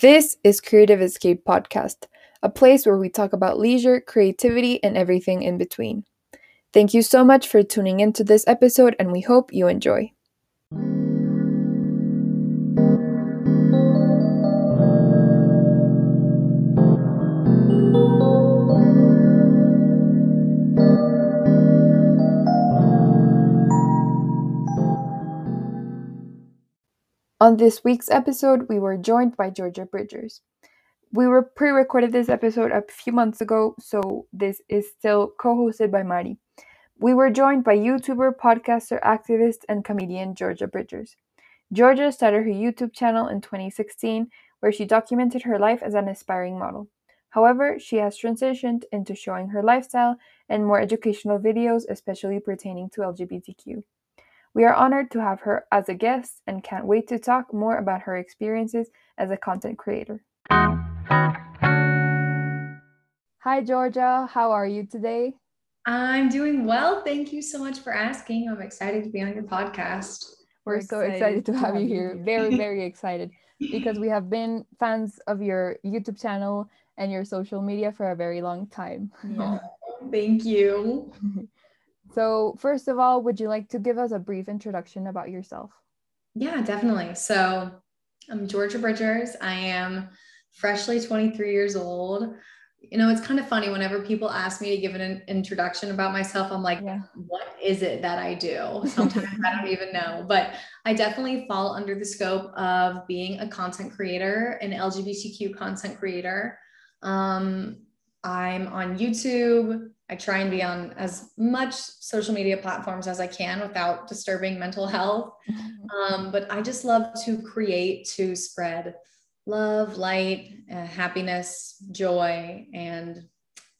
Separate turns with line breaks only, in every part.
This is Creative Escape Podcast, a place where we talk about leisure, creativity, and everything in between. Thank you so much for tuning into this episode, and we hope you enjoy. On this week's episode, we were joined by Georgia Bridgers. We were pre recorded this episode a few months ago, so this is still co hosted by Mari. We were joined by YouTuber, podcaster, activist, and comedian Georgia Bridgers. Georgia started her YouTube channel in 2016, where she documented her life as an aspiring model. However, she has transitioned into showing her lifestyle and more educational videos, especially pertaining to LGBTQ. We are honored to have her as a guest and can't wait to talk more about her experiences as a content creator. Hi, Georgia. How are you today?
I'm doing well. Thank you so much for asking. I'm excited to be on your podcast.
We're, We're so excited, to have you here. Very, very excited because we have been fans of your YouTube channel and your social media for a very long time.
Yeah. thank you.
So, first of all, would you like to give us a brief introduction about yourself?
Yeah, definitely. So, I'm Georgia Bridgers. I am freshly 23 years old. You know, it's kind of funny whenever people ask me to give an introduction about myself, I'm like, yeah. what is it that I do? Sometimes I don't even know, but I definitely fall under the scope of being a content creator, an LGBTQ content creator. Um, I'm on YouTube, I try and be on as much social media platforms as I can without disturbing mental health. Um, but I just love to create to spread love, light, uh, happiness, joy, and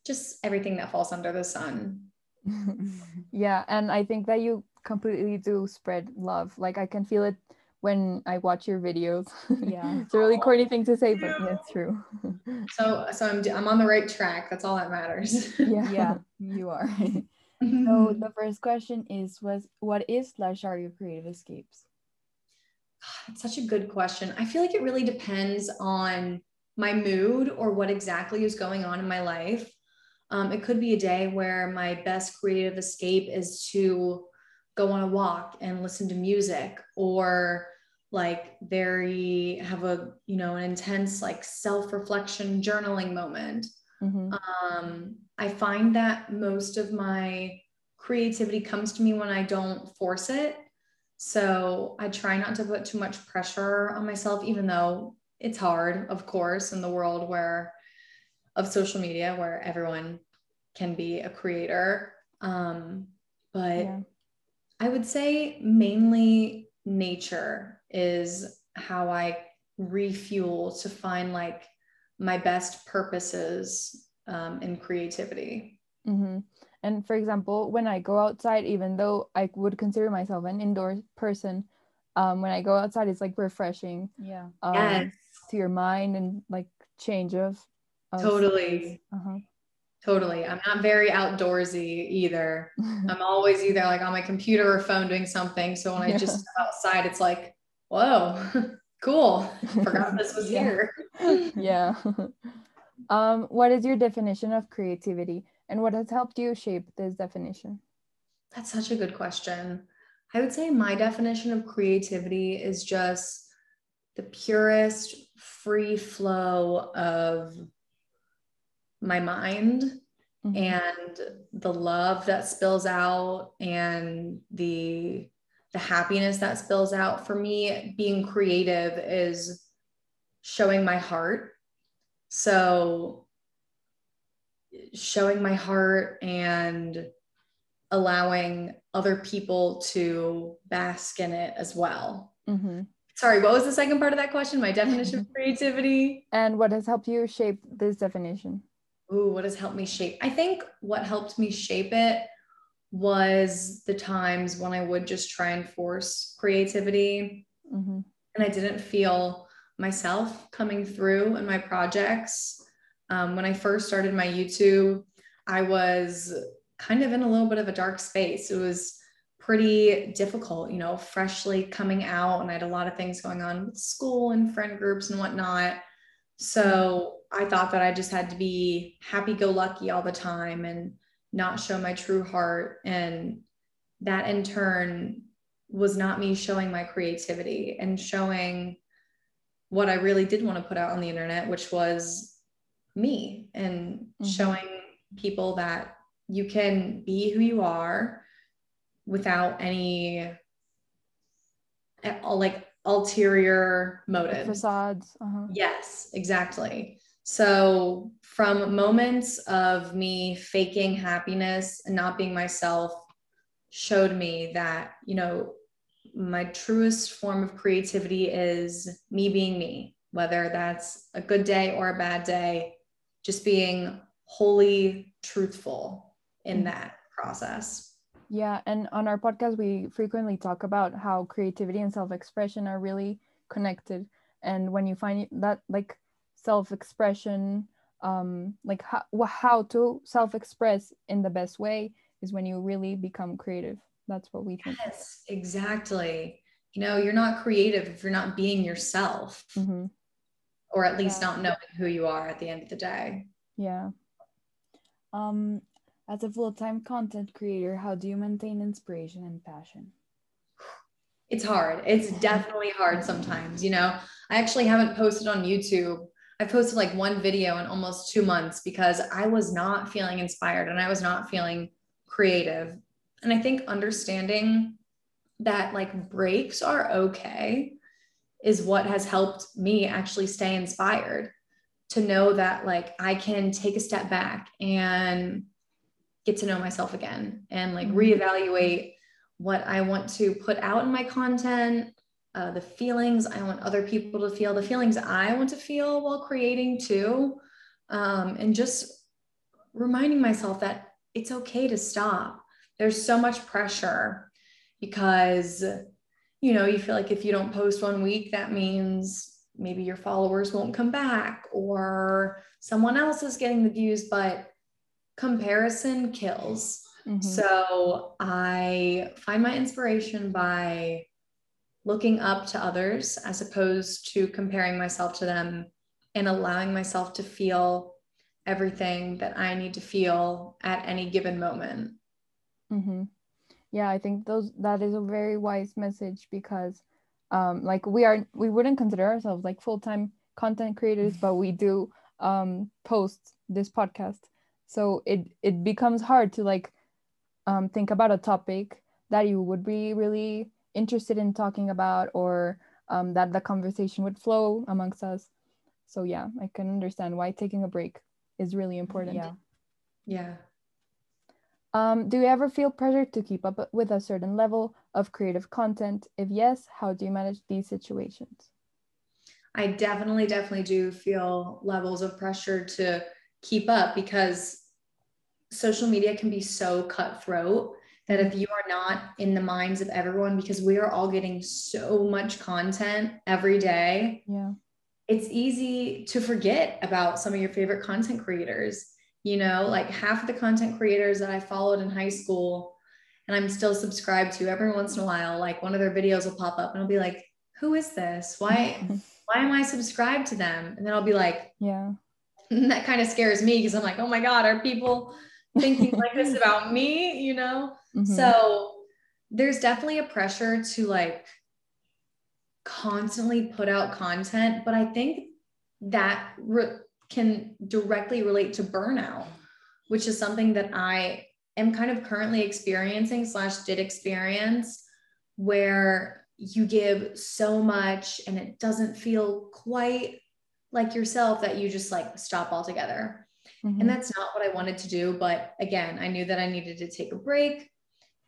just everything that falls under the sun.
yeah. And I think that you completely do spread love. Like I can feel it when I watch your videos. Yeah. it's a really corny thing to say, but yeah, it's true.
so so I'm I'm on the right track. That's all that matters.
yeah. Yeah, you are. so the first question is was what is slash are your creative escapes?
That's such a good question. I feel like it really depends on my mood or what exactly is going on in my life. Um, it could be a day where my best creative escape is to go on a walk and listen to music or like very have a you know an intense like self-reflection journaling moment mm-hmm. um, i find that most of my creativity comes to me when i don't force it so i try not to put too much pressure on myself even though it's hard of course in the world where of social media where everyone can be a creator um, but yeah. I would say mainly nature is how I refuel to find like my best purposes um, in creativity.
Mm-hmm. And for example, when I go outside, even though I would consider myself an indoor person, um, when I go outside, it's like refreshing.
Yeah.
Um, yes. To your mind and like change of.
of totally. Uh-huh. Totally. I'm not very outdoorsy either. I'm always either like on my computer or phone doing something. So when I just step outside, it's like, whoa, cool. Forgot this was here.
yeah. Um, what is your definition of creativity and what has helped you shape this definition?
That's such a good question. I would say my definition of creativity is just the purest free flow of my mind mm-hmm. and the love that spills out and the the happiness that spills out for me being creative is showing my heart so showing my heart and allowing other people to bask in it as well mm-hmm. sorry what was the second part of that question my definition of creativity
and what has helped you shape this definition
Ooh, what has helped me shape? I think what helped me shape it was the times when I would just try and force creativity. Mm-hmm. And I didn't feel myself coming through in my projects. Um, when I first started my YouTube, I was kind of in a little bit of a dark space. It was pretty difficult, you know, freshly coming out, and I had a lot of things going on with school and friend groups and whatnot. So I thought that I just had to be happy go lucky all the time and not show my true heart. And that in turn was not me showing my creativity and showing what I really did want to put out on the internet, which was me and mm-hmm. showing people that you can be who you are without any like ulterior motive
facades
uh-huh. yes exactly so from moments of me faking happiness and not being myself showed me that you know my truest form of creativity is me being me whether that's a good day or a bad day just being wholly truthful in mm-hmm. that process
yeah, and on our podcast, we frequently talk about how creativity and self expression are really connected. And when you find that, like, self expression, um, like how, how to self express in the best way is when you really become creative. That's what we think.
Yes, exactly. You know, you're not creative if you're not being yourself, mm-hmm. or at least yeah. not knowing who you are at the end of the day.
Yeah. Um, as a full time content creator, how do you maintain inspiration and passion?
It's hard. It's definitely hard sometimes. You know, I actually haven't posted on YouTube. I posted like one video in almost two months because I was not feeling inspired and I was not feeling creative. And I think understanding that like breaks are okay is what has helped me actually stay inspired to know that like I can take a step back and get to know myself again and like mm-hmm. reevaluate what I want to put out in my content, uh, the feelings I want other people to feel, the feelings I want to feel while creating too. Um, and just reminding myself that it's okay to stop. There's so much pressure because, you know, you feel like if you don't post one week, that means maybe your followers won't come back or someone else is getting the views. But comparison kills. Mm-hmm. So I find my inspiration by looking up to others as opposed to comparing myself to them and allowing myself to feel everything that I need to feel at any given moment.
Mm-hmm. Yeah, I think those that is a very wise message because um like we are we wouldn't consider ourselves like full-time content creators but we do um post this podcast so it it becomes hard to like um, think about a topic that you would be really interested in talking about or um, that the conversation would flow amongst us. So yeah i can understand why taking a break is really important.
Yeah. Yeah.
Um, do you ever feel pressure to keep up with a certain level of creative content? If yes how do you manage these situations?
I definitely definitely do feel levels of pressure to keep up because social media can be so cutthroat that if you are not in the minds of everyone because we are all getting so much content every day
yeah.
it's easy to forget about some of your favorite content creators. You know like half of the content creators that i followed in high school and i'm still subscribed to every once in a while like one of their videos will pop up and i'll be like who is this? Why why am i subscribed to them? And then i'll be like
yeah.
That kind of scares me because i'm like oh my god are people thinking like this about me, you know? Mm-hmm. So there's definitely a pressure to like constantly put out content, but I think that re- can directly relate to burnout, which is something that I am kind of currently experiencing slash did experience where you give so much and it doesn't feel quite like yourself that you just like stop altogether. Mm-hmm. And that's not what I wanted to do. But again, I knew that I needed to take a break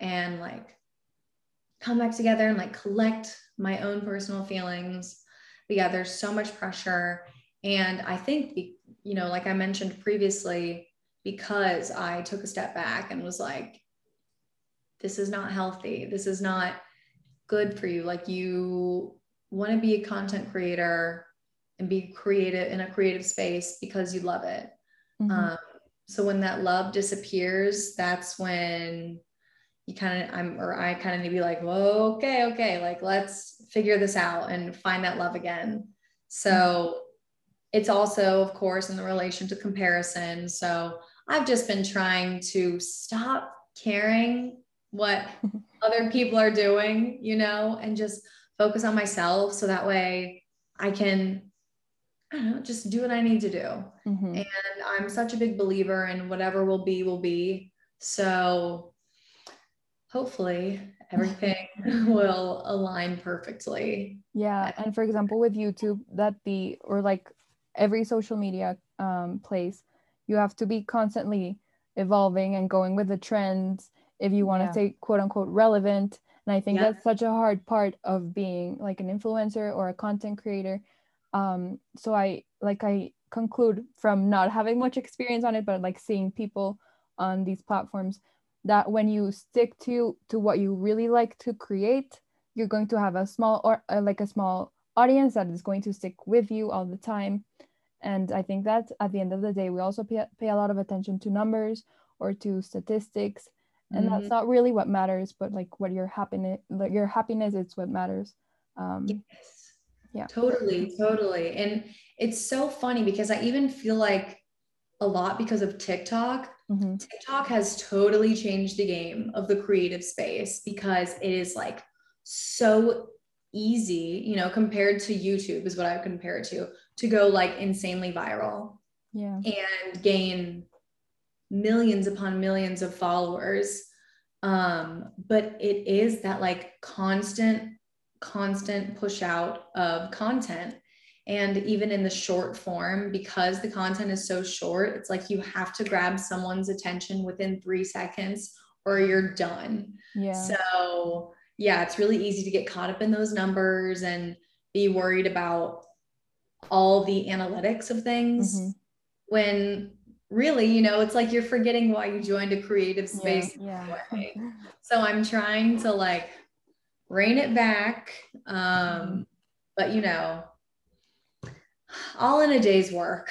and like come back together and like collect my own personal feelings. But yeah, there's so much pressure. And I think, you know, like I mentioned previously, because I took a step back and was like, this is not healthy. This is not good for you. Like, you want to be a content creator and be creative in a creative space because you love it. Mm-hmm. Um, so when that love disappears, that's when you kind of I'm or I kind of need to be like, whoa, okay, okay, like let's figure this out and find that love again. So it's also, of course, in the relation to comparison. So I've just been trying to stop caring what other people are doing, you know, and just focus on myself so that way I can I don't know, just do what I need to do. Mm-hmm. And I'm such a big believer in whatever will be, will be. So hopefully everything will align perfectly.
Yeah. And for example, with YouTube, that the, or like every social media um, place, you have to be constantly evolving and going with the trends if you want to yeah. stay quote unquote relevant. And I think yeah. that's such a hard part of being like an influencer or a content creator. Um, so I like I conclude from not having much experience on it, but like seeing people on these platforms that when you stick to to what you really like to create, you're going to have a small or uh, like a small audience that is going to stick with you all the time. And I think that at the end of the day, we also pay, pay a lot of attention to numbers or to statistics. And mm-hmm. that's not really what matters but like what your happiness like your happiness is what matters. Um yes.
yeah. Totally totally. And it's so funny because i even feel like a lot because of tiktok mm-hmm. tiktok has totally changed the game of the creative space because it is like so easy you know compared to youtube is what i would compare it to to go like insanely viral
yeah
and gain millions upon millions of followers um, but it is that like constant constant push out of content and even in the short form because the content is so short it's like you have to grab someone's attention within three seconds or you're done
yeah
so yeah it's really easy to get caught up in those numbers and be worried about all the analytics of things mm-hmm. when really, you know, it's like you're forgetting why you joined a creative space.
Yeah. yeah.
So I'm trying to like rein it back. Um, but you know, all in a day's work.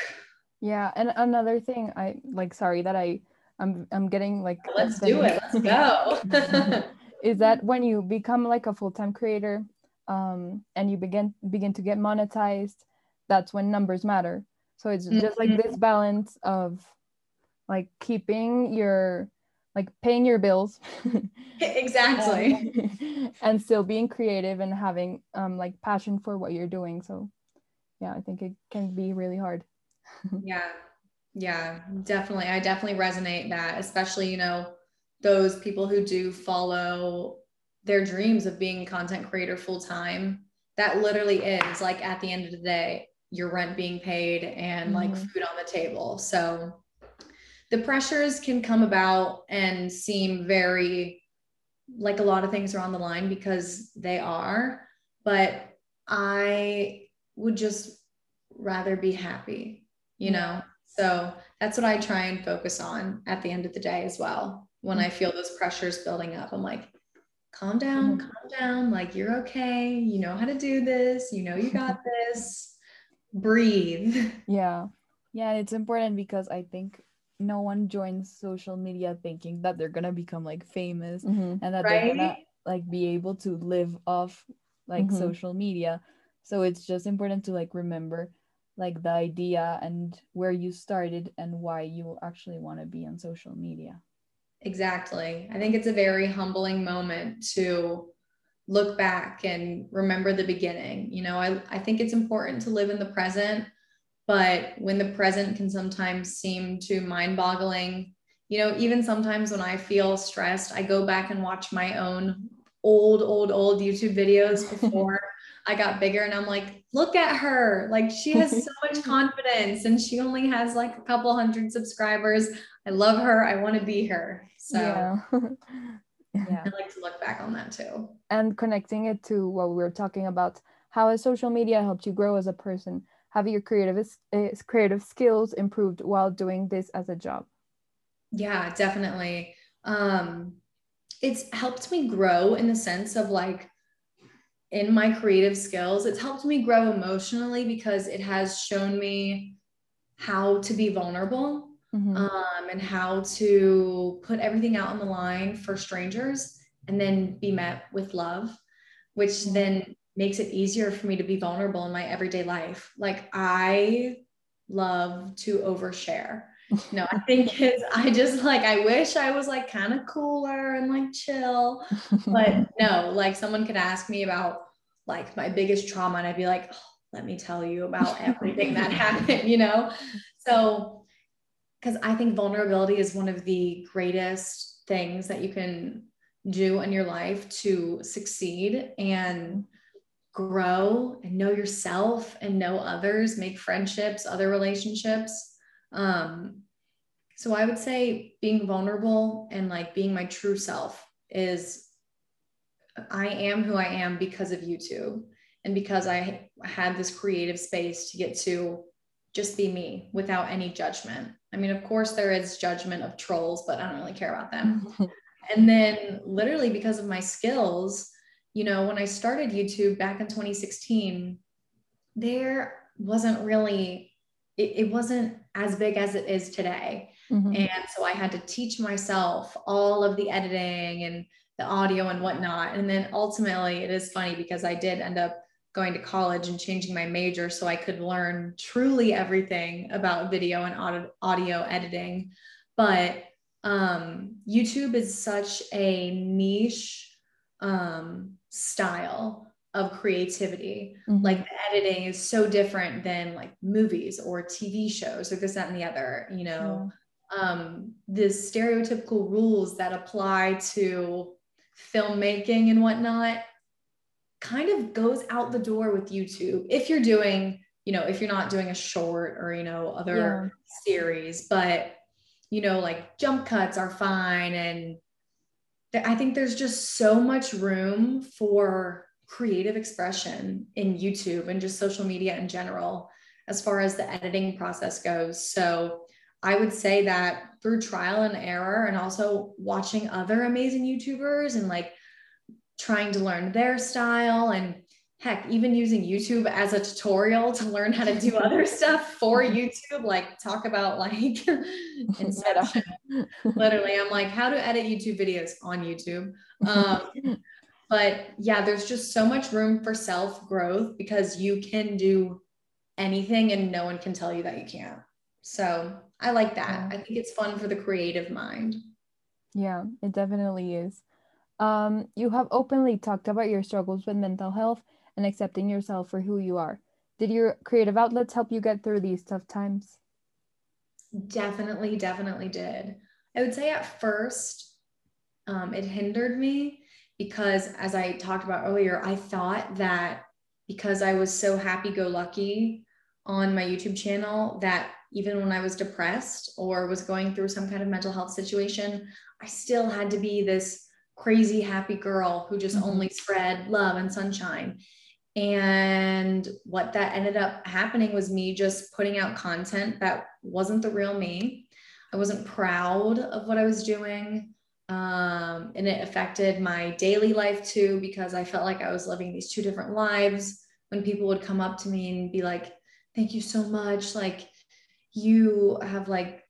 Yeah. And another thing I like, sorry that I, I'm, I'm getting like,
let's do it. Let's go.
is that when you become like a full-time creator um, and you begin, begin to get monetized, that's when numbers matter so it's just like this mm-hmm. balance of like keeping your like paying your bills
exactly
and, and still being creative and having um like passion for what you're doing so yeah i think it can be really hard
yeah yeah definitely i definitely resonate that especially you know those people who do follow their dreams of being a content creator full time that literally is like at the end of the day your rent being paid and mm-hmm. like food on the table. So the pressures can come about and seem very like a lot of things are on the line because they are, but I would just rather be happy, you know? So that's what I try and focus on at the end of the day as well. When I feel those pressures building up, I'm like, calm down, mm-hmm. calm down. Like, you're okay. You know how to do this. You know, you got this breathe.
Yeah. Yeah, it's important because I think no one joins social media thinking that they're gonna become like famous mm-hmm. and that right? they're gonna like be able to live off like mm-hmm. social media. So it's just important to like remember like the idea and where you started and why you actually want to be on social media.
Exactly. I think it's a very humbling moment to look back and remember the beginning. You know, I, I think it's important to live in the present, but when the present can sometimes seem too mind boggling, you know, even sometimes when I feel stressed, I go back and watch my own old, old, old YouTube videos before I got bigger and I'm like, look at her. Like she has so much confidence and she only has like a couple hundred subscribers. I love her. I want to be her. So yeah. yeah. I like to look back on that too.
And connecting it to what we were talking about, how has social media helped you grow as a person? Have your creative uh, creative skills improved while doing this as a job?
Yeah, definitely. Um, it's helped me grow in the sense of like in my creative skills. It's helped me grow emotionally because it has shown me how to be vulnerable mm-hmm. um, and how to put everything out on the line for strangers and then be met with love, which mm-hmm. then makes it easier for me to be vulnerable in my everyday life. Like I love to overshare. No, I think it's, I just like, I wish I was like kind of cooler and like chill. But no, like someone could ask me about like my biggest trauma and I'd be like, oh, let me tell you about everything that happened, you know? So, because I think vulnerability is one of the greatest things that you can do in your life to succeed and grow and know yourself and know others, make friendships, other relationships. Um, so I would say being vulnerable and like being my true self is I am who I am because of YouTube and because I had this creative space to get to just be me without any judgment. I mean, of course, there is judgment of trolls, but I don't really care about them. and then, literally, because of my skills, you know, when I started YouTube back in 2016, there wasn't really, it, it wasn't as big as it is today. Mm-hmm. And so I had to teach myself all of the editing and the audio and whatnot. And then ultimately, it is funny because I did end up going to college and changing my major so I could learn truly everything about video and audio, audio editing. But um, YouTube is such a niche um, style of creativity. Mm-hmm. Like the editing is so different than like movies or TV shows or this, that, and the other, you know. Yeah. Um, the stereotypical rules that apply to filmmaking and whatnot kind of goes out the door with YouTube if you're doing, you know, if you're not doing a short or, you know, other yeah. series, but, you know, like jump cuts are fine. And th- I think there's just so much room for creative expression in YouTube and just social media in general as far as the editing process goes. So I would say that through trial and error and also watching other amazing YouTubers and like trying to learn their style and heck, even using YouTube as a tutorial to learn how to do other stuff for YouTube, like talk about like Inception. Literally, I'm like, how to edit YouTube videos on YouTube. Um, but yeah, there's just so much room for self growth because you can do anything and no one can tell you that you can't. So I like that. I think it's fun for the creative mind.
Yeah, it definitely is. Um, you have openly talked about your struggles with mental health and accepting yourself for who you are. Did your creative outlets help you get through these tough times?
Definitely, definitely did. I would say at first, um, it hindered me because, as I talked about earlier, I thought that because I was so happy go lucky on my YouTube channel, that even when I was depressed or was going through some kind of mental health situation, I still had to be this crazy happy girl who just mm-hmm. only spread love and sunshine. And what that ended up happening was me just putting out content that wasn't the real me. I wasn't proud of what I was doing. Um, and it affected my daily life too, because I felt like I was living these two different lives. When people would come up to me and be like, Thank you so much. Like, you have like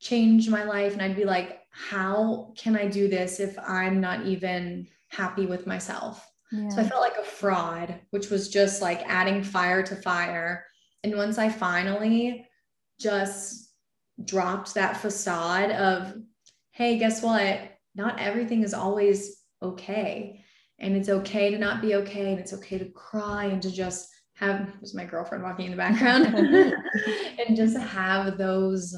changed my life. And I'd be like, how can I do this if I'm not even happy with myself? Yeah. So I felt like a fraud, which was just like adding fire to fire. And once I finally just dropped that facade of, hey, guess what? Not everything is always okay. And it's okay to not be okay. And it's okay to cry and to just have, was my girlfriend walking in the background, and just have those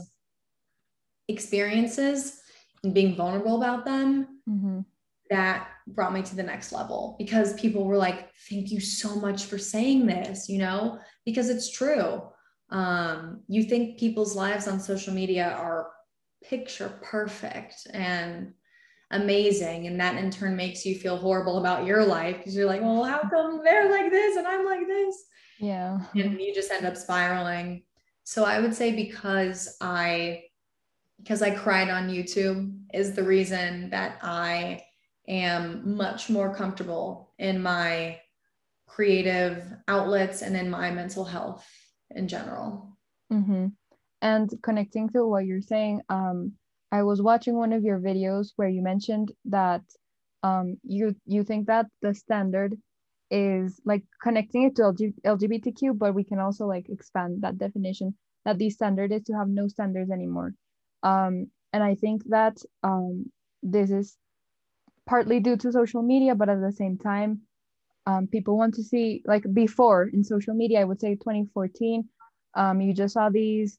experiences and being vulnerable about them, mm-hmm. that brought me to the next level because people were like, thank you so much for saying this, you know, because it's true. Um, you think people's lives on social media are picture perfect and amazing. And that in turn makes you feel horrible about your life because you're like, well, how come they're like this and I'm like this?
Yeah.
And you just end up spiraling. So I would say because I because I cried on YouTube is the reason that I am much more comfortable in my creative outlets and in my mental health in general.
Mm-hmm. And connecting to what you're saying, um, I was watching one of your videos where you mentioned that um, you you think that the standard is like connecting it to LG- LGBTQ, but we can also like expand that definition that the standard is to have no standards anymore. Um, and i think that um, this is partly due to social media but at the same time um, people want to see like before in social media i would say 2014 um, you just saw these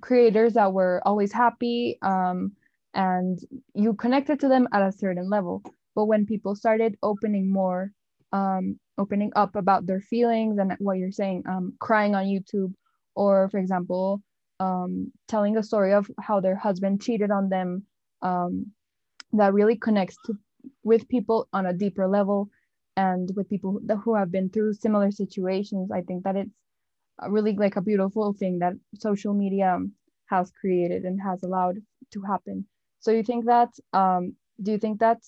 creators that were always happy um, and you connected to them at a certain level. But when people started opening more um, opening up about their feelings and what you're saying um, crying on youtube or for example um, telling a story of how their husband cheated on them um, that really connects to, with people on a deeper level and with people who have been through similar situations i think that it's really like a beautiful thing that social media has created and has allowed to happen. So you think that um do you think that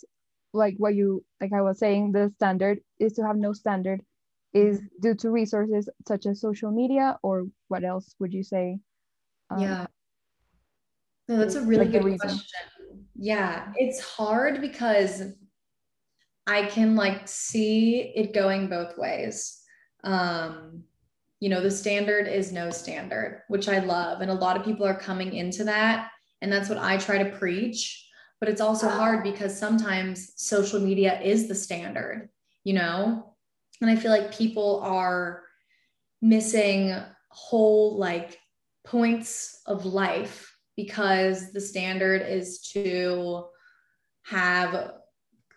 like what you like i was saying the standard is to have no standard is due to resources such as social media or what else would you say
um, yeah. No that's a really like good question. Yeah it's hard because i can like see it going both ways. Um you know the standard is no standard which i love and a lot of people are coming into that and that's what i try to preach. But it's also hard because sometimes social media is the standard you know? And i feel like people are missing whole like points of life because the standard is to have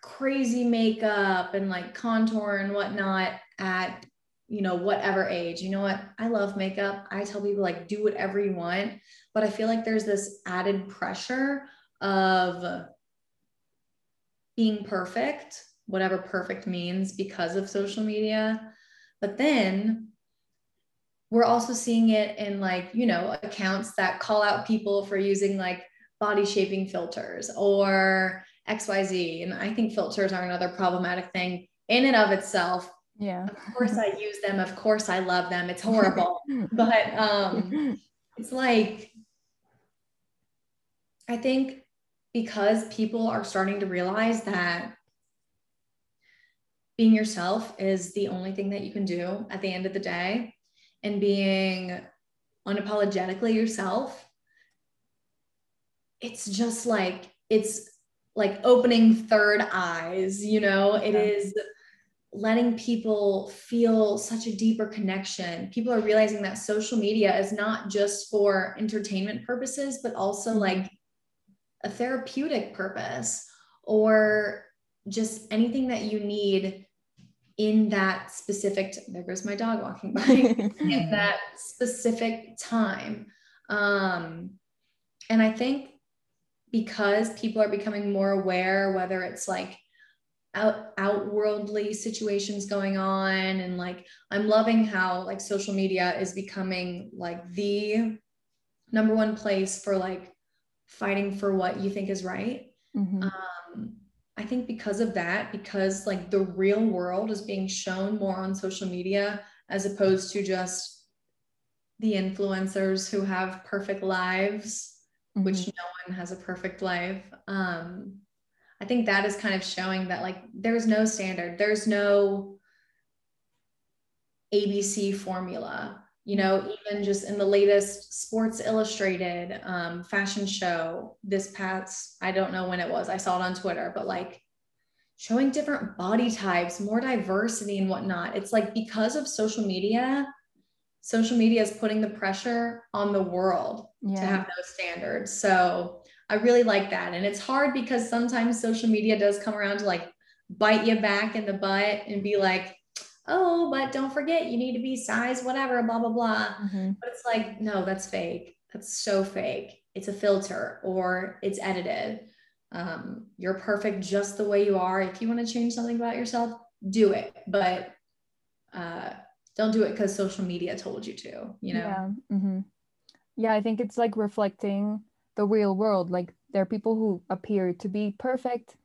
crazy makeup and like contour and whatnot at you know, whatever age. You know what? I love makeup. I tell people like do whatever you want, but I feel like there's this added pressure of being perfect, whatever perfect means because of social media. But then we're also seeing it in like, you know, accounts that call out people for using like body shaping filters or XYZ. And I think filters are another problematic thing in and of itself
yeah.
Of course i use them of course i love them. It's horrible. But um it's like i think because people are starting to realize that being yourself is the only thing that you can do at the end of the day and being unapologetically yourself it's just like it's like opening third eyes you know? It yeah. is letting people feel such a deeper connection. People are realizing that social media is not just for entertainment purposes, but also mm-hmm. like a therapeutic purpose or just anything that you need in that specific there goes my dog walking by in that specific time um and i think because people are becoming more aware whether it's like out outworldly situations going on and like i'm loving how like social media is becoming like the number one place for like fighting for what you think is right mm-hmm. um i think because of that because like the real world is being shown more on social media as opposed to just the influencers who have perfect lives mm-hmm. which no one has a perfect life um I think that is kind of showing that like there's no standard, there's no ABC formula. You know, even just in the latest Sports Illustrated um, fashion show this past, I don't know when it was, I saw it on Twitter, but like showing different body types, more diversity and whatnot. It's like because of social media, social media is putting the pressure on the world yeah. to have those standards. So I really like that. And it's hard because sometimes social media does come around to like bite you back in the butt and be like, oh, but don't forget you need to be size whatever, blah, blah, blah. Mm-hmm. But it's like, no, that's fake. That's so fake. It's a filter or it's edited. Um, you're perfect just the way you are. If you want to change something about yourself, do it. But uh, don't do it because social media told you to, you know?
Yeah. Mm-hmm. Yeah. I think it's like reflecting the real world. Like there are people who appear to be perfect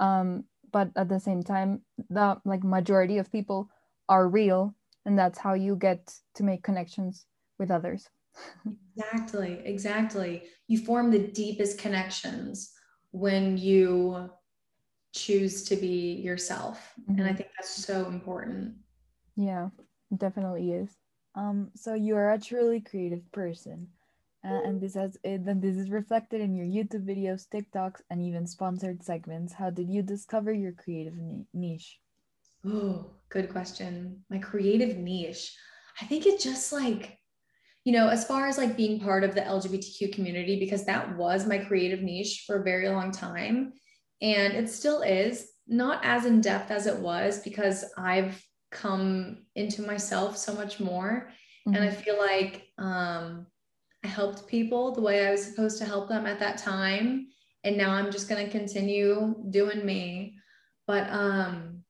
um, but at the same time the like majority of people are real and that's how you get to make connections with others.
Exactly exactly. You form the deepest connections when you choose to be yourself mm-hmm. and i mm-hmm. think that's so important.
Yeah definitely is. Um, so you are a truly creative person, uh, and this has then this is reflected in your YouTube videos, TikToks, and even sponsored segments. How did you discover your creative niche?
Oh, good question. My creative niche. I think it just like, you know, as far as like being part of the LGBTQ community, because that was my creative niche for a very long time. And it still is not as in depth as it was because I've come into myself so much more. Mm-hmm. And I mm-hmm. feel like um, I helped people the way I was supposed to help them at that time. And now I'm just going to continue doing me. But um,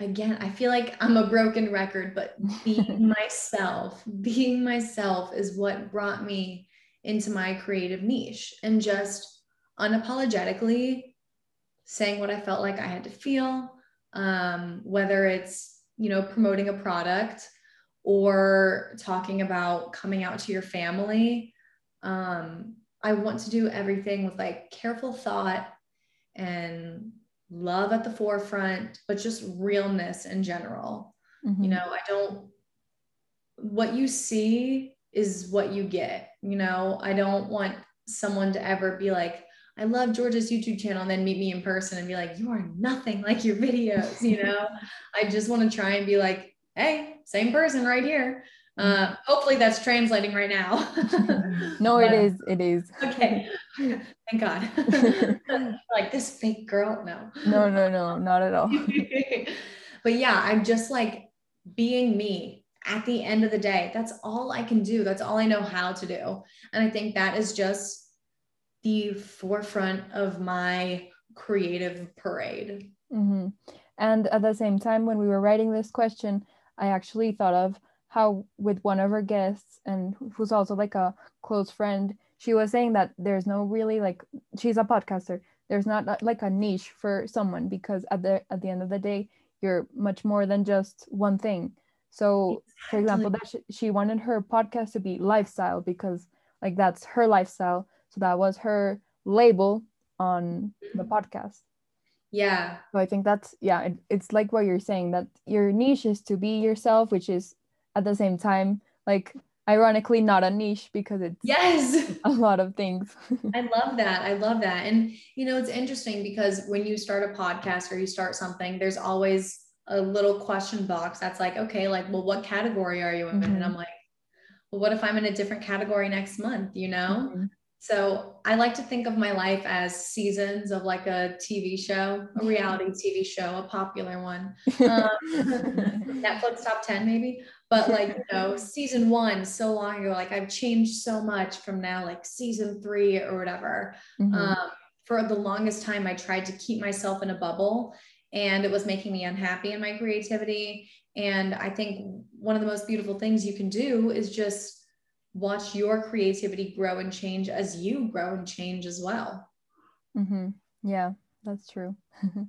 again, I feel like I'm a broken record, but being myself, being myself is what brought me into my creative niche and just unapologetically saying what I felt like I had to feel, um, whether it's, you know, promoting a product or talking about coming out to your family. Um, I want to do everything with like careful thought and love at the forefront, but just realness in general. Mm-hmm. You know, I don't, what you see is what you get. You know, I don't want someone to ever be like, I love Georgia's YouTube channel and then meet me in person and be like, you are nothing like your videos, you know? I just want to try and be like, hey, same person right here. Uh, hopefully that's translating right now.
no, but, it is. It is.
Okay. Thank God. like this fake girl. No.
No, no, no, not at all.
but yeah, I'm just like being me at the end of the day. That's all I can do. That's all I know how to do. And I think that is just the forefront of my creative parade.
Mm-hmm. And at the same time, when we were writing this question, I actually thought of how with one of her guests and who's also like a close friend she was saying that there's no really like she's a podcaster. There's not like a niche for someone because at the at the end of the day you're much more than just one thing. So for example that she, she wanted her podcast to be lifestyle because like that's her lifestyle. So that was her label on the mm-hmm. podcast
yeah.
So i think that's yeah it, it's like what you're saying that your niche is to be yourself which is at the same time like ironically not a niche because it's
yes.
a lot of things.
I love that. I love that. And you know it's interesting because when you start a podcast or you start something there's always a little question box that's like okay like well what category are you in? Mm-hmm. and i'm like well what if i'm in a different category next month you know? Mm-hmm. So I like to think of my life as seasons of like a TV show, a reality TV show, a popular one. Um, Netflix top 10 maybe. But like, you know, season one, so long ago, like I've changed so much from now, like season three or whatever. Mm-hmm. Um, for the longest time, I tried to keep myself in a bubble and it was making me unhappy in my creativity. And I think one of the most beautiful things you can do is just watch your creativity grow and change as you grow and change as well.
Mm-hmm. Yeah, that's true.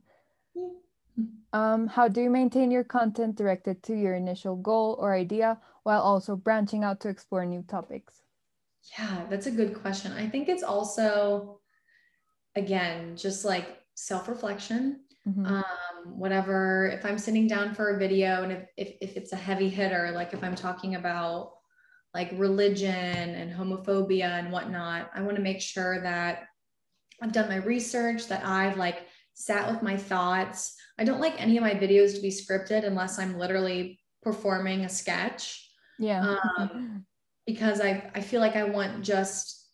um, how do you maintain your content directed to your initial goal or idea while also branching out to explore new topics?
Yeah, that's a good question. I think it's also, again, just like self reflection. Mm-hmm. Um, whatever, if I'm sitting down for a video and if, if, if it's a heavy hitter, like if I'm talking about like religion and homophobia and whatnot, I want to make sure that I've done my research, that I've like sat with my thoughts. I don't like any of my videos to be scripted unless I'm literally performing a sketch.
Yeah.
Um, because I, I feel like I want just,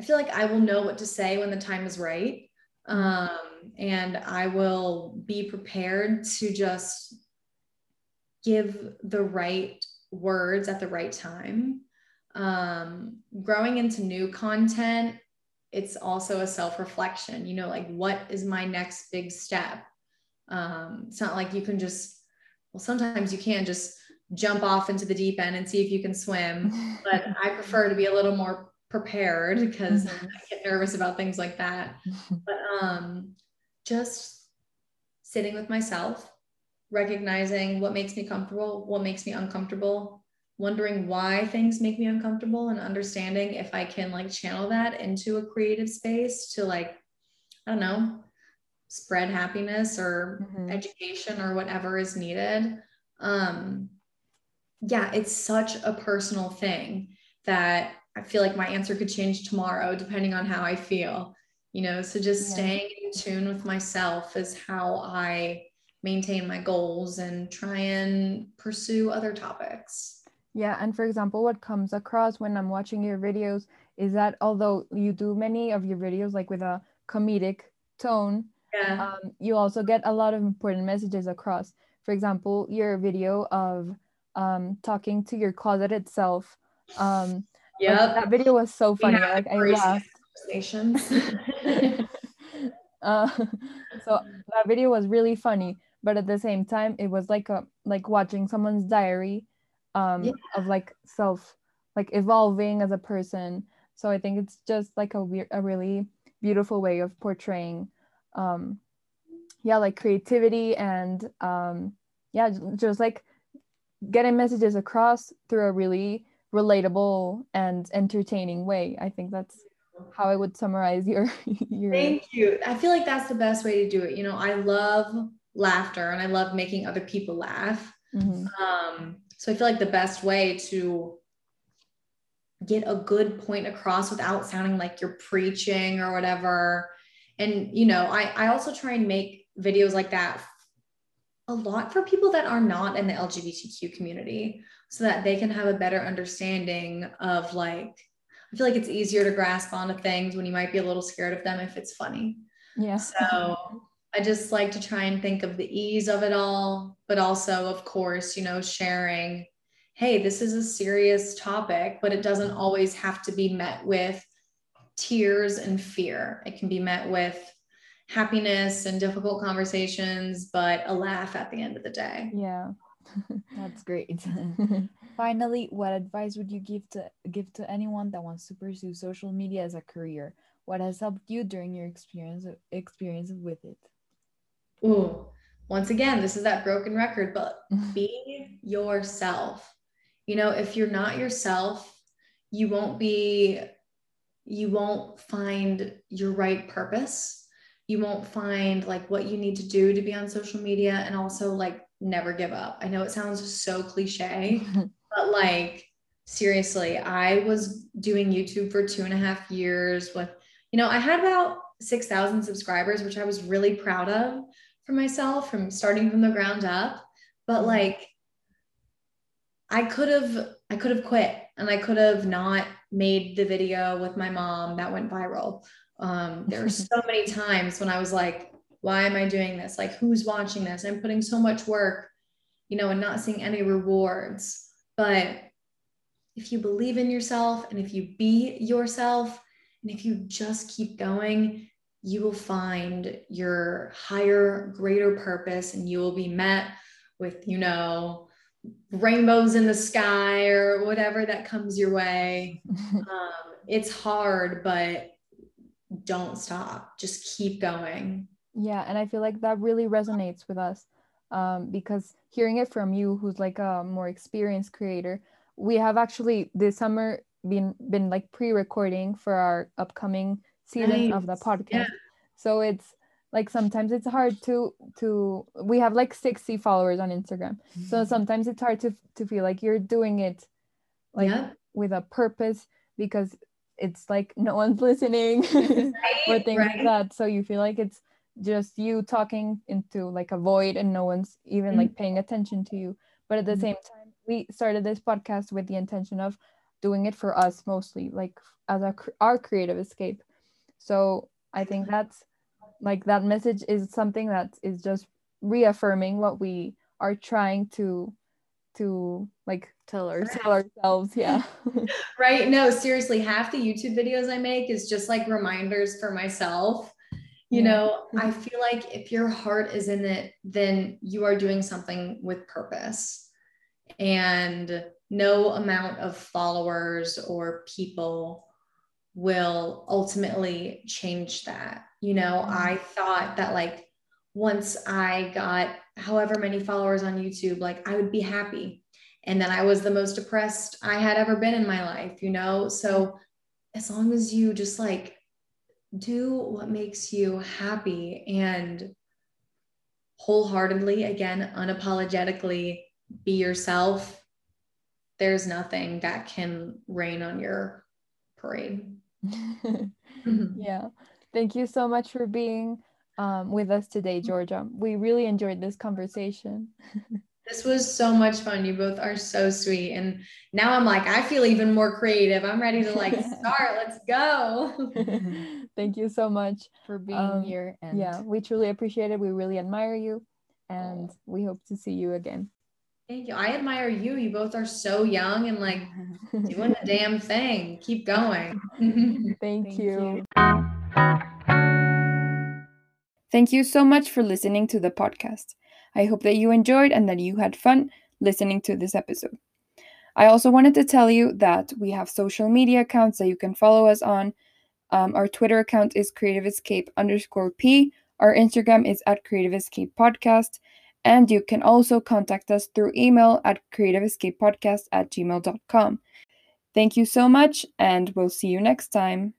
I feel like I will know what to say when the time is right. Mm-hmm. Um, and I will be prepared to just give the right words at the right time. Um, growing into new content, it's also a self reflection, you know, like what is my next big step? Um, it's not like you can just, well, sometimes you can just jump off into the deep end and see if you can swim, but I prefer to be a little more prepared because mm-hmm. I get nervous about things like that. But um, just sitting with myself, recognizing what makes me comfortable, what makes me uncomfortable, wondering why things make me uncomfortable, and understanding if I can like channel that into a creative space to like, I don't know, spread happiness or mm-hmm. education or whatever is needed. Um, yeah, it's such a personal thing that I feel like my answer could change tomorrow depending on how I feel, you know. So just yeah. staying in tune with myself is how I maintain my goals and try and pursue other topics.
Yeah, and for example, what comes across when I'm watching your videos is that although you do many of your videos like with a comedic tone, yeah. um, you also get a lot of important messages across. For example, your video of um, talking to your closet itself. Um, yeah, like, that video was so funny. Like I laughed. uh, so that video was really funny, but at the same time, it was like a like watching someone's diary um, yeah. of like self, like evolving as a person. So I think it's just like a weird, a really beautiful way of portraying, um, yeah, like creativity and um, yeah, just like getting messages across through a really relatable and entertaining way. I think that's how I would summarize your your
Thank you. I feel like that's the best way to do it. You know, I love laughter and I love making other people laugh. Mm-hmm. Um, so I feel like the best way to get a good point across without sounding like you're preaching or whatever. And you know, I I also try and make videos like that a lot for people that are not in the LGBTQ community so that they can have a better understanding of like I feel like it's easier to grasp onto things when you might be a little scared of them if it's funny.
Yeah.
So I just like to try and think of the ease of it all, but also, of course, you know, sharing, hey, this is a serious topic, but it doesn't always have to be met with tears and fear. It can be met with happiness and difficult conversations, but a laugh at the end of the day.
Yeah. That's great.
Finally, what advice would you give to give to anyone that wants to pursue social media as a career? What has helped you during your experience experience with it?
Ooh, once again, this is that broken record, but mm-hmm. be yourself. You know, if you're not yourself, you won't be you won't find your right purpose you won't find like what you need to do to be on social media and also like never give up. I know it sounds so cliche, but like seriously, I was doing YouTube for two and a half years with, you know, I had about 6,000 subscribers, which I was really proud of for myself from starting from the ground up. But mm-hmm. like, I could have, I could have quit and I could have not made the video with my mom that went viral. Um, there were so many times when I was like, why am I doing this? Like, who's watching this? I'm putting so much work, you know, and not seeing any rewards. But if you believe in yourself and if you be yourself, and if you just keep going, you will find your higher, greater purpose and you will be met with, you know, rainbows in the sky or whatever that comes your way. um, it's hard, but don't stop. Just keep going.
Yeah. And I feel like that really resonates with us um, because hearing it from you, who's like a more experienced creator, we have actually this summer been been like pre-recording for our upcoming season nice. of the podcast. Yeah. So it's like sometimes it's hard to to we have like 60 followers on Instagram. Mm-hmm. So sometimes it's hard to to feel like you're doing it like yeah. with a purpose because it's like no one's listening right, or things right. like that so you feel like it's just you talking into like a void and no one's even mm-hmm. like paying attention to you but at the mm-hmm. same time we started this podcast with the intention of doing it for us mostly like as a, our creative escape so i think that's like that message is something that is just reaffirming what we are trying to to like tell, our, tell ourselves yeah.
Right. No seriously half the youtube videos i make is just like reminders for myself. You know i feel like if your heart is in it then you are doing something with purpose. And no amount of followers or people will ultimately change that you know mm-hmm. i thought that like once i got however many followers on YouTube, like I would be happy. And then I was the most depressed I had ever been in my life, you know? So as long as you just like do what makes you happy and wholeheartedly, again, unapologetically be yourself, there's nothing that can rain on your parade.
yeah. Thank you so much for being um, with us today, Georgia. We really enjoyed this conversation.
This was so much fun. You both are so sweet. And now I'm like, I feel even more creative. I'm ready to like start. Let's go.
Thank you so much
for being
Um,
here. And
yeah, we truly appreciate it. We really admire you. And we hope to see you again.
Thank you. I admire you. You both are so young and like doing the damn thing. Keep going.
Thank,
Thank
you.
you.
Thank you so much for listening to the podcast. I hope that you enjoyed and that you had fun listening to this episode. I also wanted to tell you that we have social media accounts that you can follow us on. Um, our Twitter account is Creative Escape underscore P. Our Instagram is at Creative Escape Podcast. And you can also contact us through email at creativeescapepodcast at gmail.com. Thank you so much, and we'll see you next time.